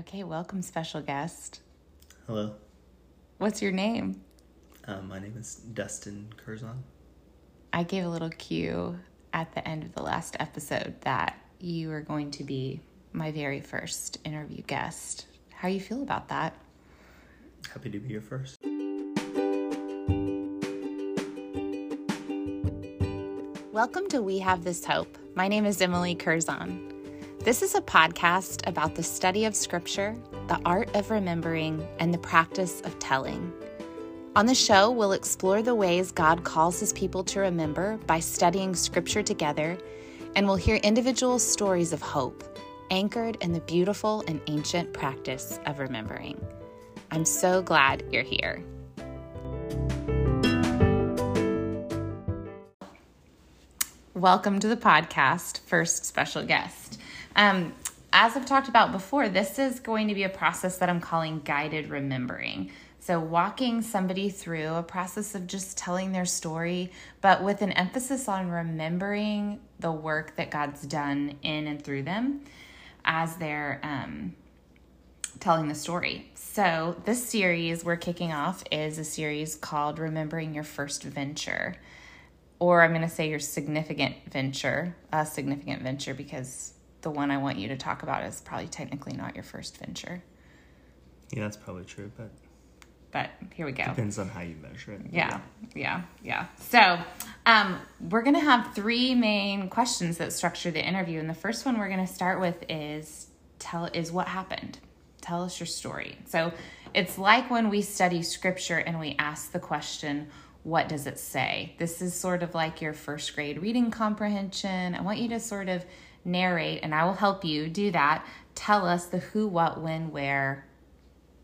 Okay, welcome, special guest. Hello, What's your name? um, my name is Dustin Curzon. I gave a little cue at the end of the last episode that you are going to be my very first interview guest. How you feel about that? Happy to be here first. Welcome to We Have This Hope. My name is Emily Curzon. This is a podcast about the study of Scripture, the art of remembering, and the practice of telling. On the show, we'll explore the ways God calls his people to remember by studying Scripture together, and we'll hear individual stories of hope anchored in the beautiful and ancient practice of remembering. I'm so glad you're here. Welcome to the podcast, first special guest. Um, as I've talked about before, this is going to be a process that I'm calling guided remembering. So, walking somebody through a process of just telling their story, but with an emphasis on remembering the work that God's done in and through them as they're um, telling the story. So, this series we're kicking off is a series called Remembering Your First Venture or I'm going to say your significant venture, a significant venture, because the one I want you to talk about is probably technically not your first venture. Yeah, that's probably true, but But here we go. depends on how you measure it. Yeah, yeah, yeah. So, um, we're going to have three main questions that structure the interview, and the first one we're going to start with is tell is what happened. Tell us your story. So, it's like when we study scripture and we ask the question, what does it say? This is sort of like your first grade reading comprehension. I want you to sort of narrate, and I will help you do that. Tell us the who, what, when, where,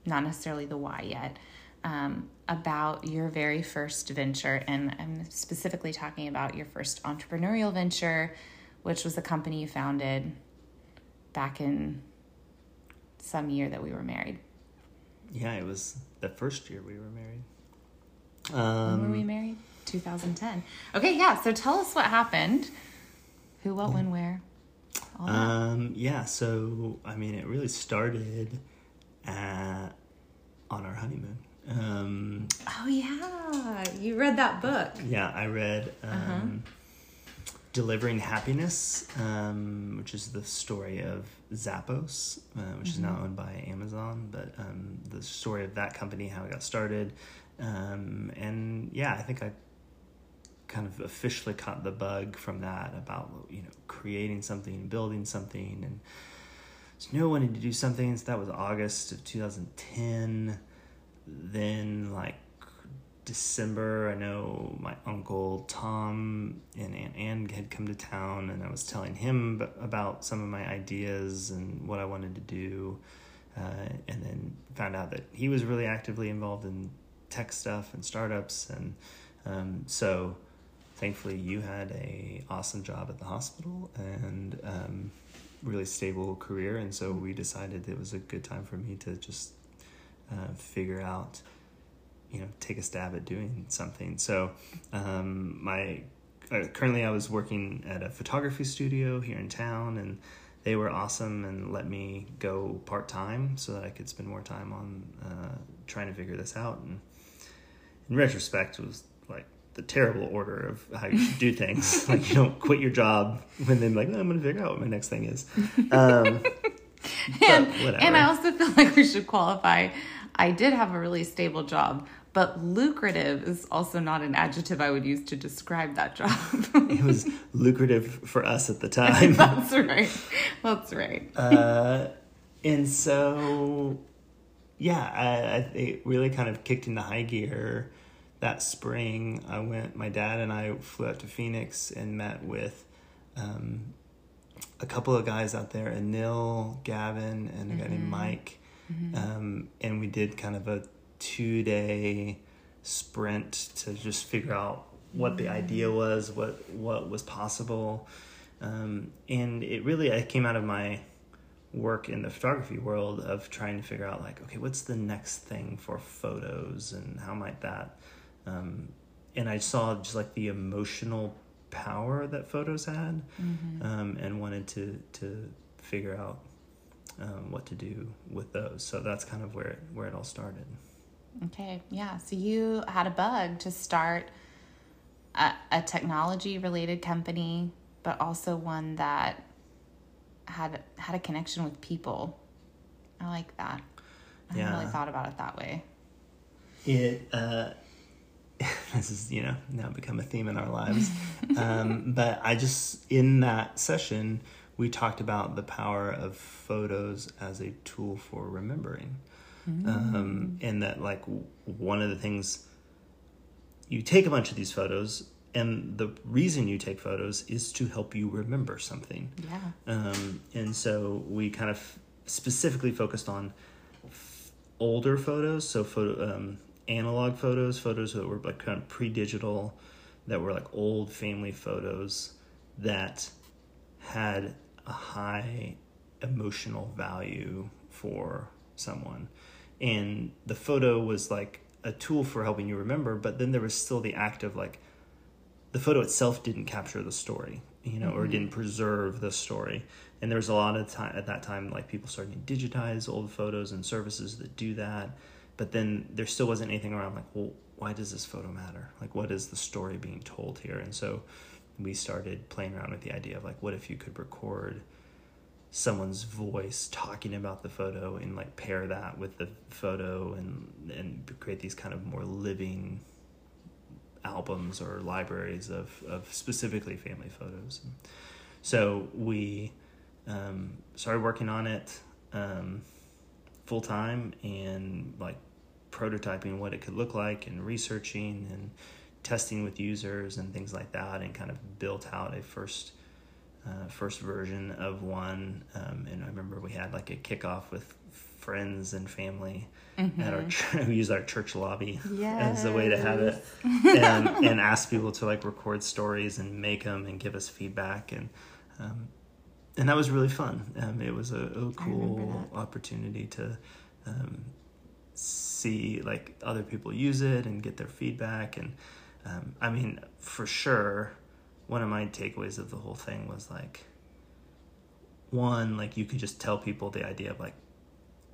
not necessarily the why yet, um, about your very first venture. And I'm specifically talking about your first entrepreneurial venture, which was the company you founded back in some year that we were married. Yeah, it was the first year we were married. When Um, were we married? 2010. Okay, yeah. So tell us what happened. Who, what, when, where. That. um, yeah, so I mean, it really started at, on our honeymoon. Um, oh, yeah. You read that book. yeah, I read um, Delivering Happiness, um, which is the story of Zappos, uh, which is now owned by Amazon, but um, the story of that company, how it got started. Um, and yeah, I think I kind of officially caught the bug from that about, you know, creating something, and building something, and so no wanted to do something. So that was August of 2010. Then, like, December, I know my uncle Tom and Aunt Ann had come to town, and I was telling him about some of my ideas and what I wanted to do. Uh, and then found out that he was really actively involved in tech stuff and startups. And um, so, thankfully, you had a awesome job at the hospital and um, really stable career. And so we decided it was a good time for me to just uh, figure out you know take a stab at doing something so um my uh, currently i was working at a photography studio here in town and they were awesome and let me go part-time so that i could spend more time on uh, trying to figure this out and in retrospect it was the terrible order of how you should do things like you don't quit your job and then like oh, i'm gonna figure out what my next thing is um, and, and I also feel like we should qualify. I did have a really stable job, but lucrative is also not an adjective I would use to describe that job. it was lucrative for us at the time That's right. That's right. uh, and so yeah I, I it really kind of kicked into high gear that spring i went my dad and i flew out to phoenix and met with um, a couple of guys out there anil gavin and a guy named mike. Um, and we did kind of a two day sprint to just figure out what the idea was what what was possible. Um, and it really I came out of my work in the photography world of trying to figure out like okay what's the next thing for photos and how might that um, and I saw just like the emotional power that photos had um, and wanted to to figure out um, what to do with those. So that's kind of where it, where it all started. Okay, yeah. So you had a bug to start a, a technology related company, but also one that had had a connection with people. I like that. I Yeah. hadn't really thought about it that way. It uh, this is you know now become a theme in our lives, um, but I just in that session we talked about the power of photos as a tool for remembering, um, and that like one of the things you take a bunch of these photos. And the reason you take photos is to help you remember something. Yeah. Um, and so we kind of specifically focused on f- older photos, so photo um, analog photos, photos that were like kind of pre-digital, that were like old family photos that had a high emotional value for someone. And the photo was like a tool for helping you remember, but then there was still the act of like the photo itself didn't capture the story, you know, or mm-hmm. didn't preserve the story. And there was a lot of time at that time, like people starting to digitize old photos and services that do that. But then there still wasn't anything around like, well, why does this photo matter? Like, what is the story being told here? And so we started playing around with the idea of like, what if you could record someone's voice talking about the photo and like pair that with the photo and and create these kind of more living albums or libraries of, of specifically family photos. So we um, started working on it um, full time and like prototyping what it could look like and researching and testing with users and things like that and kind of built out a first uh, first version of one. Um, and I remember we had like a kickoff with friends and family at our ch- we used our church lobby as a way to have it and, and ask people to like record stories and make them and give us feedback and um, and that was really fun. Um, it was a, a cool opportunity to um, see like other people use it and get their feedback and um, i mean for sure one of my takeaways of the whole thing was like one like you could just tell people the idea of like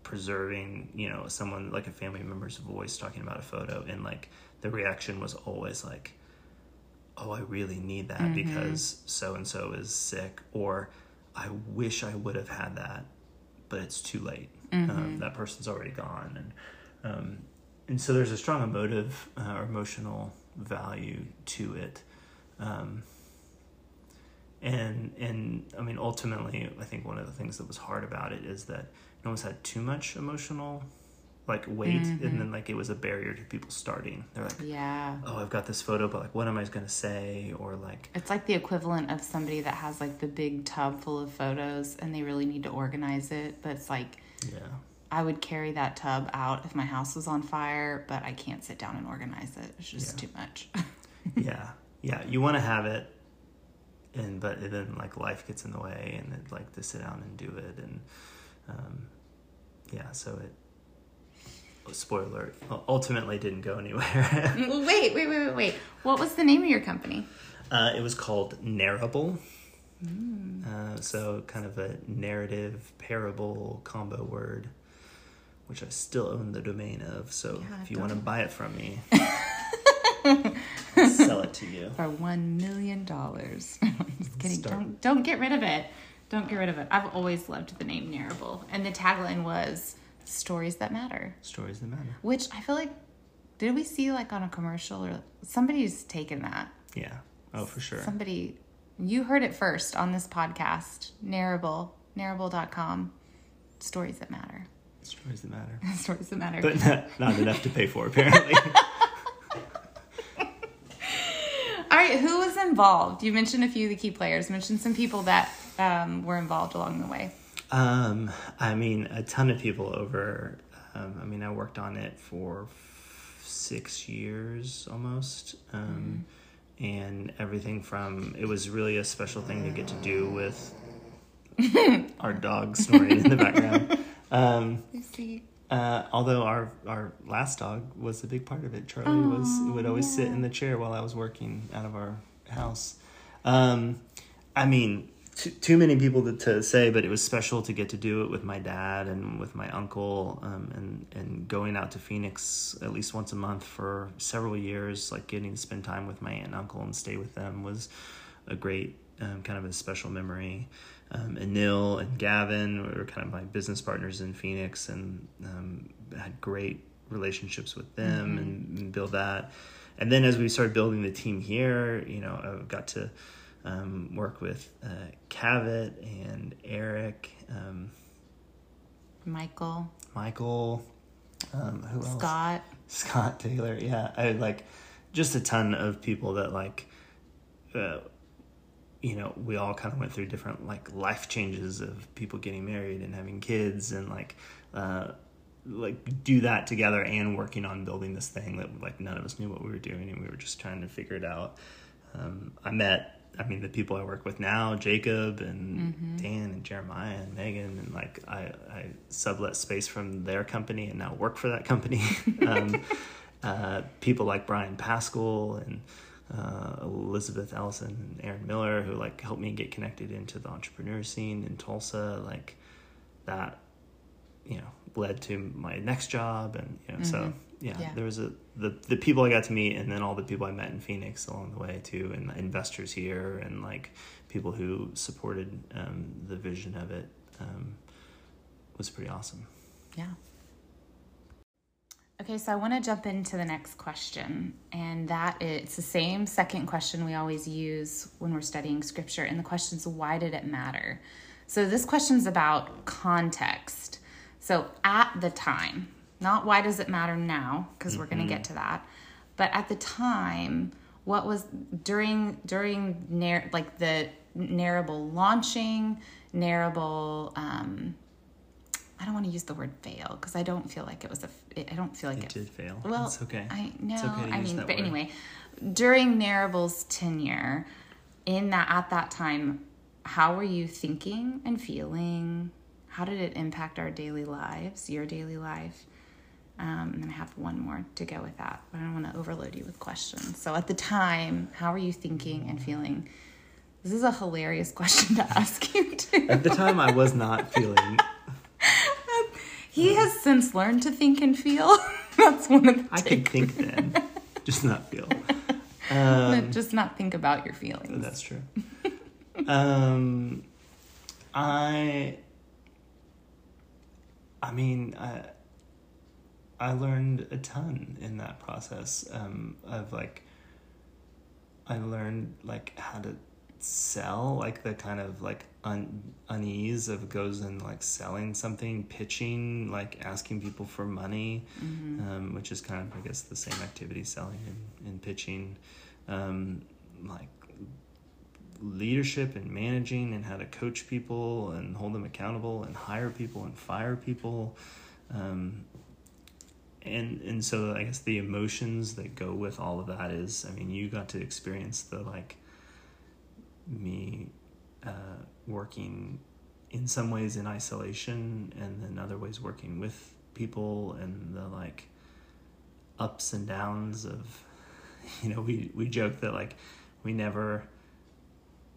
preserving you know someone like a family member's voice talking about a photo and like the reaction was always like oh i really need that because so and so is sick or i wish i would have had that but it's too late. Um, that person's already gone. And um, and so there's a strong emotive uh, or emotional value to it. Um, and and I mean ultimately I think one of the things that was hard about it is that it almost had too much emotional like weight and then like it was a barrier to people starting they're like Yeah. oh I've got this photo but like what am I going to say or like It's like the equivalent of somebody that has like the big tub full of photos and they really need to organize it. But it's like yeah I would carry that tub out if my house was on fire, but I can't sit down and organize it. It's just Yeah. too much. yeah yeah you want to have it and but then like life gets in the way and it, like to sit down and do it and um, yeah so it spoiler alert, ultimately didn't go anywhere wait, wait, wait, wait, wait. What was the name of your company? Uh, it was called Narrable. Uh, so kind of a narrative parable combo word, which I still own the domain of. So Yeah, if you want to buy it from me, sell it to you. For one million dollars. Just kidding. Start. Don't don't get rid of it. Don't get rid of it. I've always loved the name Narrable. And the tagline was stories that matter. Stories that matter. Which I feel like did we see like on a commercial or somebody's taken that. Yeah. Oh, for sure. Somebody you heard it first on this podcast. Narrable. Narrable.com. Stories that matter. Stories that matter. stories that matter. But not, not enough to pay for, apparently. All right, who was involved? You mentioned a few of the key players. Mentioned some people that um, were involved along the way. Um, I mean, a ton of people over. Um, I mean, I worked on it for f- six years almost, um, and everything from it was really a special thing to get to do with our dog snoring in the background. Um, Lucy. uh, although our our last dog was a big part of it. Charlie was would always sit in the chair while I was working out of our house. Um, I mean, too, too many people to, to, say, but it was special to get to do it with my dad and with my uncle, um, and and going out to Phoenix at least once a month for several years, like getting to spend time with my aunt and uncle and stay with them was a great um, kind of a special memory. Um, and Neil and Gavin were kind of my business partners in Phoenix, and um, had great relationships with them mm-hmm. and, and build that. And then as we started building the team here, you know, I got to um, work with uh, Cavett and Eric, um, Michael, Michael, um, who else? Scott, Scott Taylor. Yeah, I like just a ton of people that like, uh, you know, we all kind of went through different like life changes of people getting married and having kids and like. Uh, like do that together and working on building this thing that like none of us knew what we were doing and we were just trying to figure it out. Um, I met I mean, the people I work with now, Jacob and mm-hmm. Dan and Jeremiah and Megan, and like I, I sublet space from their company and now work for that company. um, uh, people like Brian Pascal and uh, Elizabeth Ellison and Aaron Miller, who like helped me get connected into the entrepreneur scene in Tulsa, like that, you know, led to my next job, and you know, mm-hmm. so yeah, yeah, there was a the the people I got to meet, and then all the people I met in Phoenix along the way too, and the investors here, and like people who supported um, the vision of it um, was pretty awesome. Yeah. Okay, so I want to jump into the next question, and that is, it's the same second question we always use when we're studying scripture, and the question is why did it matter? So this question is about context. So at the time, not why does it matter now, because mm-hmm. we're going to get to that, but at the time, what was during during narr- like the narrable launching, narrable. Um, I don't want to use the word fail because I don't feel like it was a. I don't feel like it, it did fail. Well, it's okay. I know. Okay I mean, but word. anyway, during Narrable's tenure, in that at that time, how were you thinking and feeling? How did it impact our daily lives, your daily life? Um, and I have one more to go with that, but I don't want to overload you with questions. So at the time, how are you thinking and feeling? This is a hilarious question to ask you. Too. At the time, I was not feeling. he has since learned to think and feel. That's one of the. I could think then, just not feel. Um, just not think about your feelings. That's true. um, I I mean, I, I learned a ton in that process um, of like, I learned like how to sell, like the kind of like un- unease of goes in like selling something, pitching, like asking people for money, mm-hmm. um, which is kind of I guess the same activity, selling and, and pitching, um, like leadership and managing and how to coach people and hold them accountable and hire people and fire people um, and and so i guess the emotions that go with all of that is i mean you got to experience the like me uh, working in some ways in isolation and then other ways working with people and the like ups and downs of you know we we joke that like we never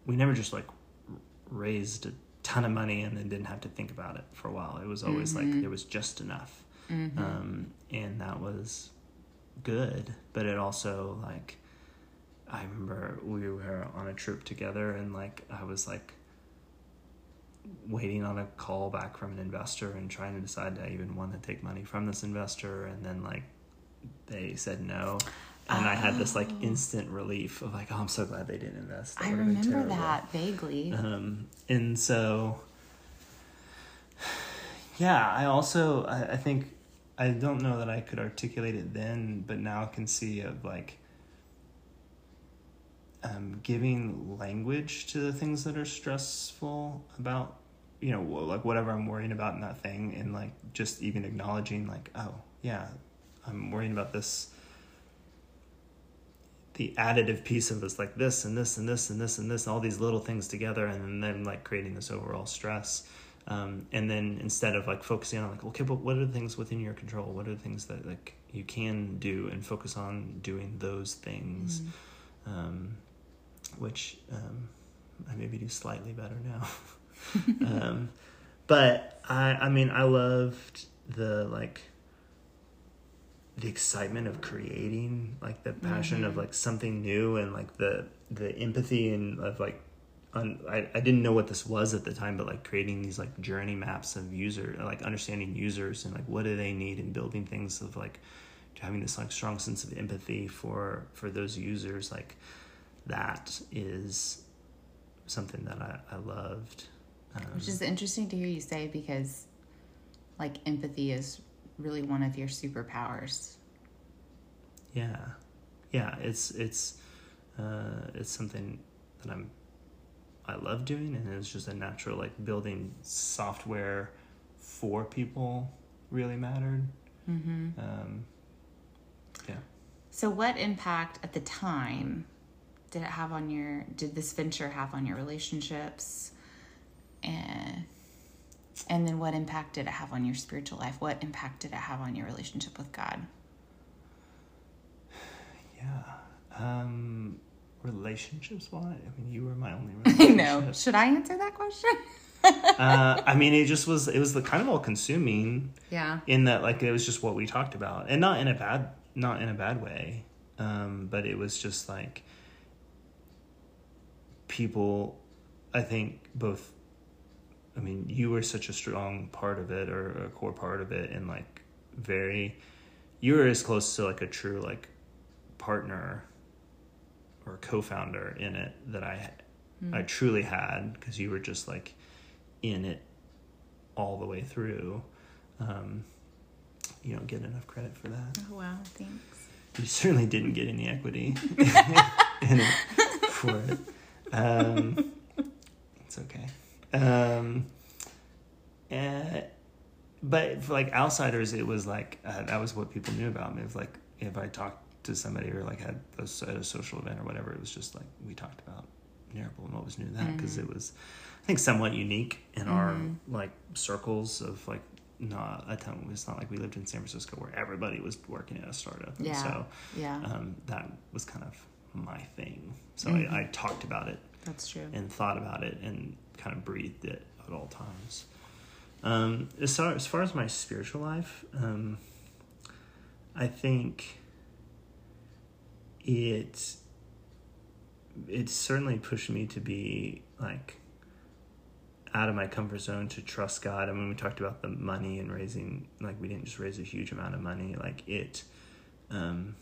we never just like raised a ton of money and then didn't have to think about it for a while. It was always mm-hmm. like there was just enough, mm-hmm. um, and that was good. But it also like I remember we were on a trip together and like I was like waiting on a call back from an investor and trying to decide if I even want to take money from this investor and then like they said no and oh. I had this like oh. instant relief of like, oh, I'm so glad they didn't invest. That I remember that vaguely. Um, and so, yeah, I also I, I think I don't know that I could articulate it then, but now I can see of like um, giving language to the things that are stressful about you know like whatever I'm worrying about in that thing, and like just even acknowledging like, oh yeah, I'm worrying about this the additive piece of this like this and this and this and this and this and all these little things together and then like creating this overall stress um, and then instead of like focusing on like okay but what are the things within your control what are the things that like you can do and focus on doing those things mm-hmm. um, which um, I maybe do slightly better now. um, but I, I mean, I loved the like the excitement of creating, like the passion of like something new, and like the the empathy and of like. Un, I, I didn't know what this was at the time, but like creating these like journey maps of user, like understanding users and like what do they need and building things of like having this like strong sense of empathy for for those users, like that is something that I, I loved. Um, Which is interesting to hear you say because, like, empathy is really one of your superpowers. yeah, yeah. It's it's uh, it's something that I'm I love doing, and it's just a natural like building software for people really mattered. Mm-hmm. Um, yeah. So, what impact at the time did it have on your? Did this venture have on your relationships? And and then, what impact did it have on your spiritual life? What impact did it have on your relationship with God? Yeah. Um, relationships wise, I mean, you were my only I relationship. know. Should I answer that question? uh, I mean, it just was. It was the kind of all consuming Yeah. in that, like, it was just what we talked about, and not in a bad, not in a bad way. Um, but it was just like people. I think both. I mean, you were such a strong part of it, or a core part of it, and like very. You were as close to like a true like partner or co-founder in it that I I truly had because you were just like in it all the way through. Um, you don't get enough credit for that. Oh wow! Thanks. You certainly didn't get any equity in it for it. Um, it's okay. Um, eh, but for like outsiders, it was like uh, that was what people knew about me. It was like if I talked to somebody or like had a, at a social event or whatever, it was just like we talked about Narrable and what was new that because it was, I think, somewhat unique in our like circles of like not a ton. It's not like we lived in San Francisco where everybody was working at a startup. And Yeah. so Yeah, um, that was kind of my thing. So I, I talked about it that's true. and thought about it and kind of breathed it at all times. Um, as, far, as far as my spiritual life, um, I think it it certainly pushed me to be like out of my comfort zone to trust God. I mean, we talked about the money and raising like we didn't just raise a huge amount of money. Like it, um,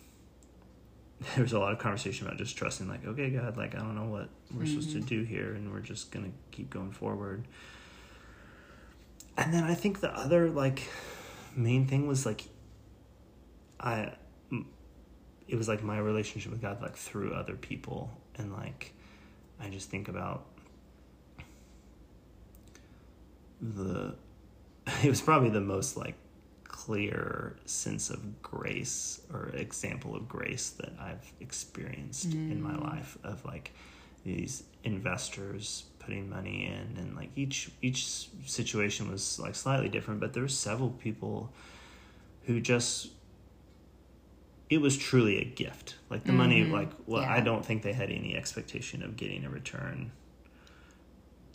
there was a lot of conversation about just trusting. Like, okay, God, like I don't know what we're supposed to do here, and we're just gonna keep going forward. And then I think the other like main thing was like I it was like my relationship with God like through other people. And like I just think about the it was probably the most like clear sense of grace or example of grace that I've experienced in my mm. life of like these investors putting money in. And like each each situation was like slightly different but there were several people who just it was truly a gift like the money like well Yeah. i don't think they had any expectation of getting a return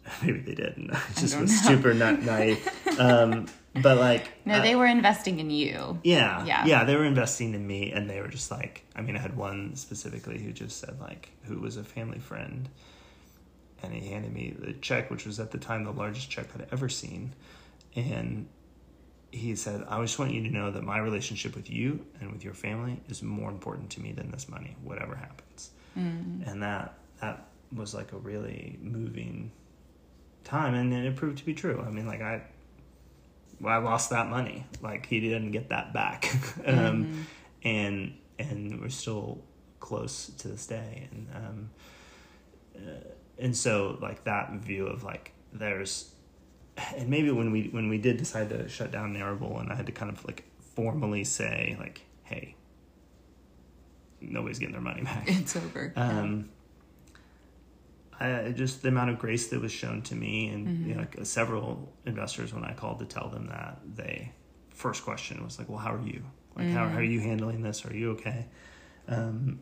maybe they didn't i just don't was know. super not naive um but like No, I- they were investing in you. yeah, Yeah. yeah, They were investing in me, and they were just like, I mean, I had one specifically who just said like, who was a family friend, and he handed me the check, which was at the time the largest check I'd ever seen, and he said, I just want you to know that my relationship with you and with your family is more important to me than this money, whatever happens, and that that was like a really moving time, and then it proved to be true. I mean, like I well, I lost that money. Like he didn't get that back, um, and and we're still close to this day. And um, uh, and so like that view of like there's, and maybe when we when we did decide to shut down Narrable, and I had to kind of like formally say like, hey, nobody's getting their money back. It's over. Um, I, just the amount of grace that was shown to me and you know, like several investors when I called to tell them that they first question was like, well, how are you? Like, how, how are you handling this? Are you okay? Um,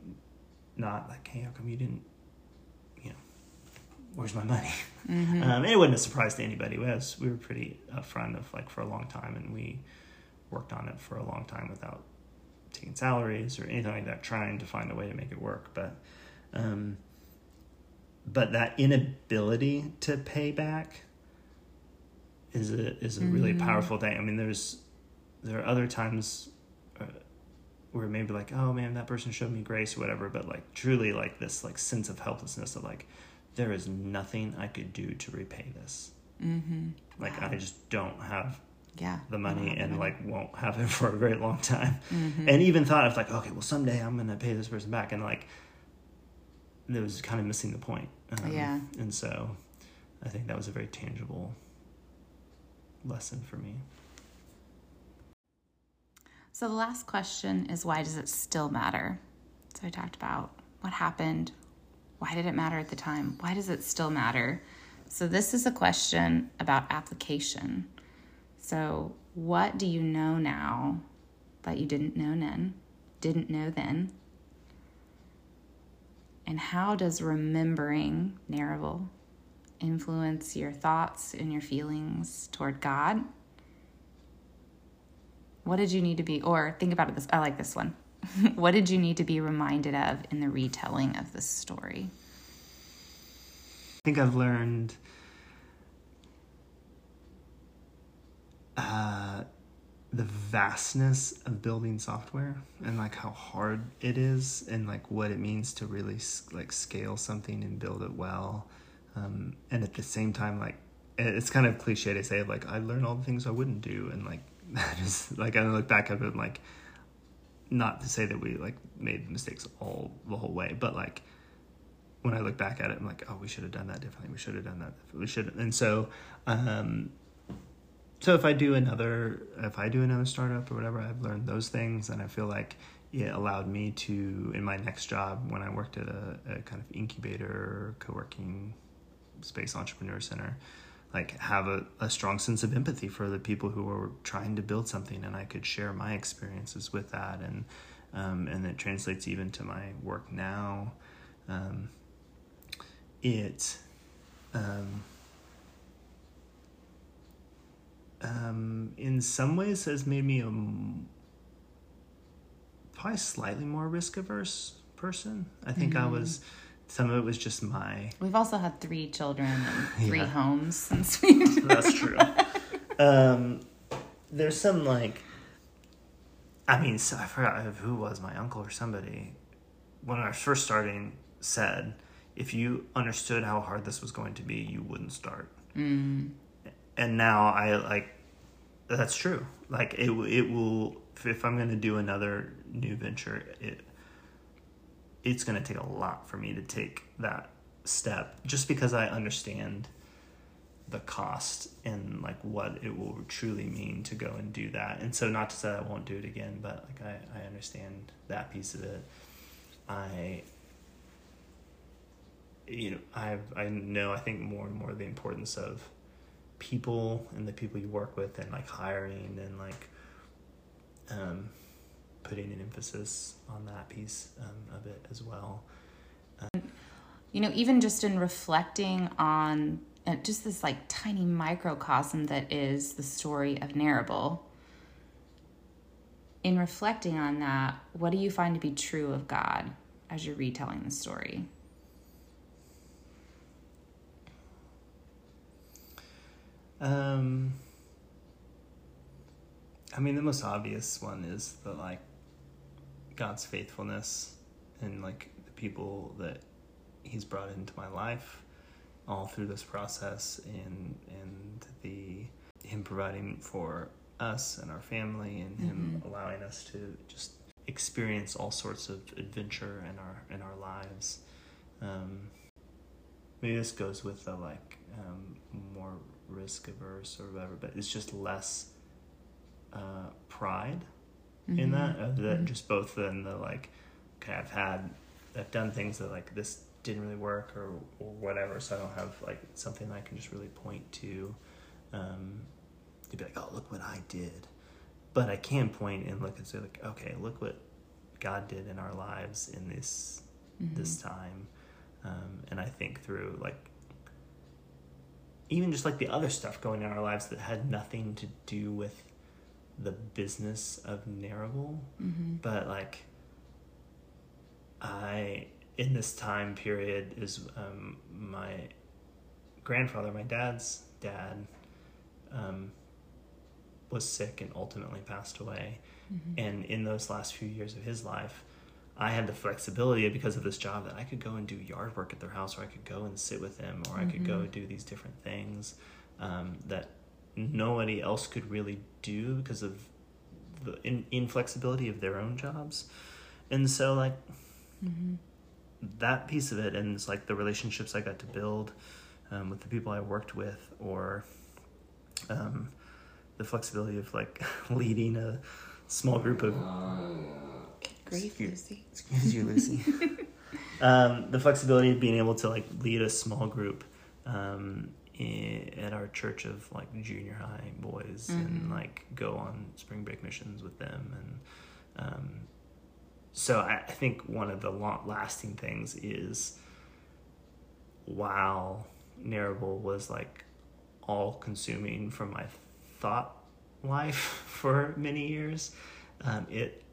not like, hey, how come you didn't, where's my money? Mm-hmm. Um, and it wasn't a surprise to anybody. We, was, we were pretty upfront of like for a long time, and we worked on it for a long time without taking salaries or anything like that, trying to find a way to make it work. But, um, but that inability to pay back is a is a mm-hmm. really powerful thing. I mean, there's there are other times uh, where maybe like, oh man, that person showed me grace or whatever, but like truly like this like sense of helplessness of like there is nothing I could do to repay this. Mm-hmm. Like wow. I just don't have yeah the money and money. like won't have it for a very long time. Mm-hmm. And even thought of like, okay, well someday I'm gonna pay this person back, and like it was kind of missing the point. Um, yeah. And so I think that was a very tangible lesson for me. So the last question is why does it still matter? So I talked about what happened, why did it matter at the time? Why does it still matter? So, this is a question about application. So, what do you know now that you didn't know then? Didn't know then? And how does remembering Narrable influence your thoughts and your feelings toward God? What did you need to be, or think about it this, I like this one. what did you need to be reminded of in the retelling of this story? I think I've learned uh, the vastness of building software and like how hard it is and like what it means to really like scale something and build it well um, and at the same time like it's kind of cliche to say like i learned all the things i wouldn't do and like just like i look back at it like not to say that we like made mistakes all the whole way, but like when I look back at it, I'm like, oh, we should have done that differently. We should have done that. We should. And so, um, so if I do another, if I do another startup or whatever, I've learned those things, and I feel like it allowed me to, in my next job, when I worked at a, a kind of incubator, co-working space entrepreneur center, like have a, a strong sense of empathy for the people who are trying to build something and I could share my experiences with that and um, and it translates even to my work now um, it um, um, in some ways has made me a probably slightly more risk averse person I think mm-hmm. I was some of it was just my. We've also had three children and three yeah. homes since we. That's true. um, there's some like. I mean, so I forgot who was my uncle or somebody. When I was first starting, said, "If you understood how hard this was going to be, you wouldn't start." Mm. And now I like. That's true. Like it, it will. If I'm going to do another new venture, it it's going to take a lot for me to take that step just because I understand the cost and like what it will truly mean to go and do that. And so not to say I won't do it again, but like I, I understand that piece of it. I you know, I I know I think more and more the importance of people and the people you work with and like hiring and like um putting an emphasis on that piece um, of it as well. Um, you know, even just in reflecting on uh, just this like tiny microcosm that is the story of Narrable. In reflecting on that, what do you find to be true of God as you're retelling the story? Um, I mean, the most obvious one is the like God's faithfulness and like the people that He's brought into my life all through this process and and the Him providing for us and our family and Him mm-hmm. allowing us to just experience all sorts of adventure in our in our lives. Um, maybe this goes with the like um, more risk averse or whatever, but it's just less uh, pride mm-hmm. in that. Uh, that mm-hmm. just both in the like, okay, I've had, I've done things that like this didn't really work or or whatever, so I don't have like something I can just really point to, um, to be like, oh, look what I did. But I can point and look and say like, okay, look what God did in our lives in this mm-hmm. this time, um, and I think through like even just like the other stuff going in our lives that had nothing to do with the business of Narrable, Mm-hmm. but like I in this time period is um, my grandfather, my dad's dad, um, was sick and ultimately passed away. Mm-hmm. And in those last few years of his life, I had the flexibility because of this job that I could go and do yard work at their house, or I could go and sit with them, or I could go Mhm. do these different things um, that nobody else could really do because of the in- inflexibility of their own jobs. And so, like, Mm-hmm. that piece of it and it's like the relationships I got to build um, with the people I worked with or um, the flexibility of like leading a small group of Great, Excuse- Lucy. excuse you Lucy um, the flexibility of being able to like lead a small group um, i at our church of like junior high boys and Mhm. like go on spring break missions with them and um, so I, I think one of the long lasting things is while Narrable was like all consuming from my thought life for many years, um, it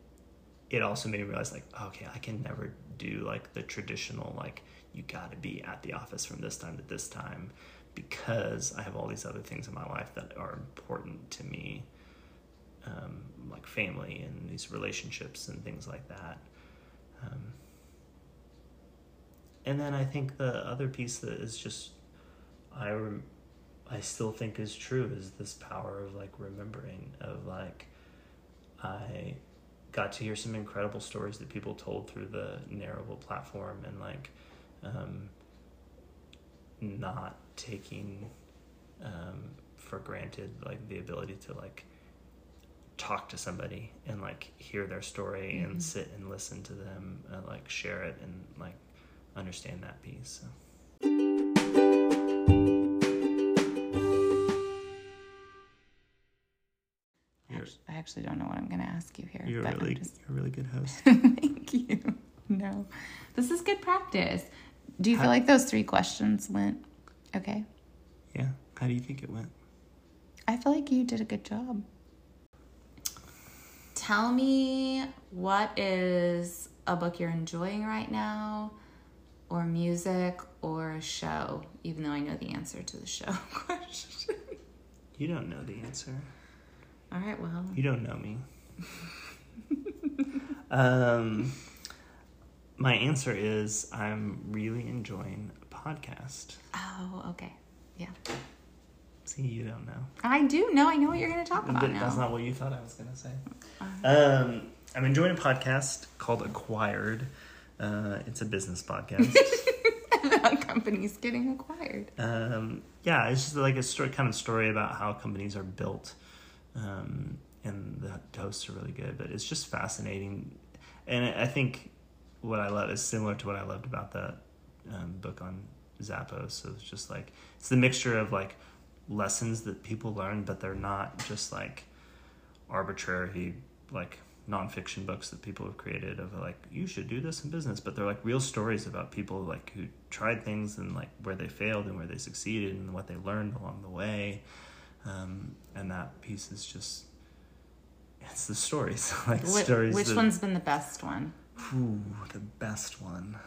it also made me realize like okay I can never do like the traditional like you got to be at the office from this time to this time because I have all these other things in my life that are important to me um, like family and these relationships and things like that. Um, and then I think the other piece that is just I I still think is true is this power of like remembering of like I got to hear some incredible stories that people told through the Narrable platform and like um, not taking um, for granted like the ability to like talk to somebody and like hear their story Mhm. and sit and listen to them and like share it and like understand that piece so. I You're, act- I actually don't know what I'm going to ask you here. you're but really just- you're a really good host Thank you. No, this is good practice. Do you feel like those three questions went okay? yeah how do you think it went I feel like you did a good job. Tell me what is a book you're enjoying right now, or music, or a show, even though I know the answer to the show question. you don't know the answer All right, well, You don't know me. um, my answer is I'm really enjoying a podcast. oh, okay. Yeah. See, you don't know. I do know. I know what you're going to talk about But now. that's not what you thought I was going to say. Uh, Um, I'm enjoying a podcast called Acquired. Uh, it's a business podcast. about companies getting acquired. um, yeah, it's just like a story, kind of story about how companies are built. Um, and the hosts are really good, but it's just fascinating. And I think what I love is similar to what I loved about that um, book on Zappos. So it's just like it's the mixture of like lessons that people learn, but they're not just like arbitrary like nonfiction books that people have created of like you should do this in business, but they're like real stories about people like who tried things and like where they failed and where they succeeded and what they learned along the way. Um, and that piece is just it's the stories like Wh- stories. which that- one's been the best one? Ooh, the best one.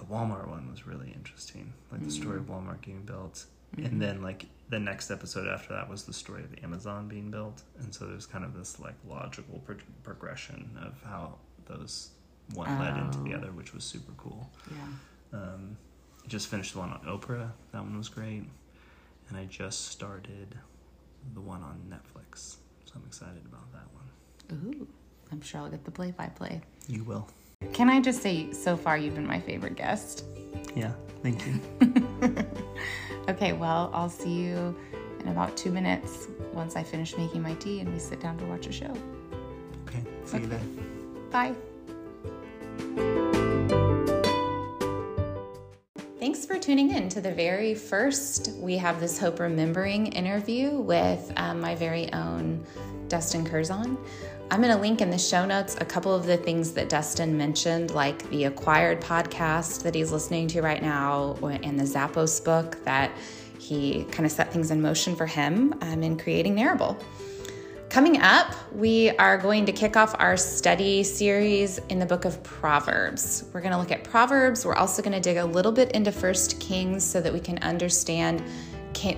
The Walmart one was really interesting. Like the story of Walmart getting built. Mhm. And then like the next episode after that was the story of Amazon being built. And so there's kind of this like logical pro- progression of how those one led into the Oh. other, which was super cool. Yeah. Um, I just finished the one on Oprah. That one was great. And I just started the one on Netflix. So I'm excited about that one. Ooh, I'm sure I'll get the play by play. You will. Can I just say, so far, you've been my favorite guest. Yeah, thank you. Okay, well, I'll see you in about two minutes once I finish making my tea and we sit down to watch a show. Okay, see you then. Bye. Thanks for tuning in to the very first We Have This Hope Remembering interview with um, my very own Dustin Curzon. I'm going to link in the show notes a couple of the things that Dustin mentioned, like the Acquired podcast that he's listening to right now, and the Zappos book that he kind of set things in motion for him um, in creating Narrable. Coming up, we are going to kick off our study series in the book of Proverbs. We're going to look at Proverbs. We're also going to dig a little bit into First Kings so that we can understand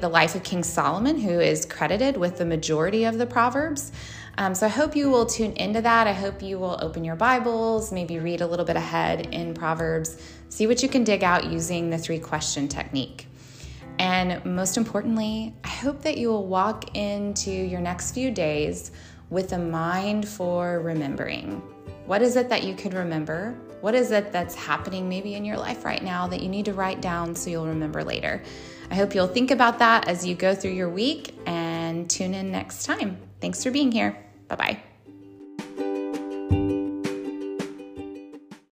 the life of King Solomon, who is credited with the majority of the Proverbs. Um, so I hope you will tune into that. I hope you will open your Bibles, maybe read a little bit ahead in Proverbs, see what you can dig out using the three question technique. And most importantly, I hope that you will walk into your next few days with a mind for remembering. What is it that you could remember? What is it that's happening maybe in your life right now that you need to write down so you'll remember later? I hope you'll think about that as you go through your week and tune in next time. Thanks for being here. Bye bye.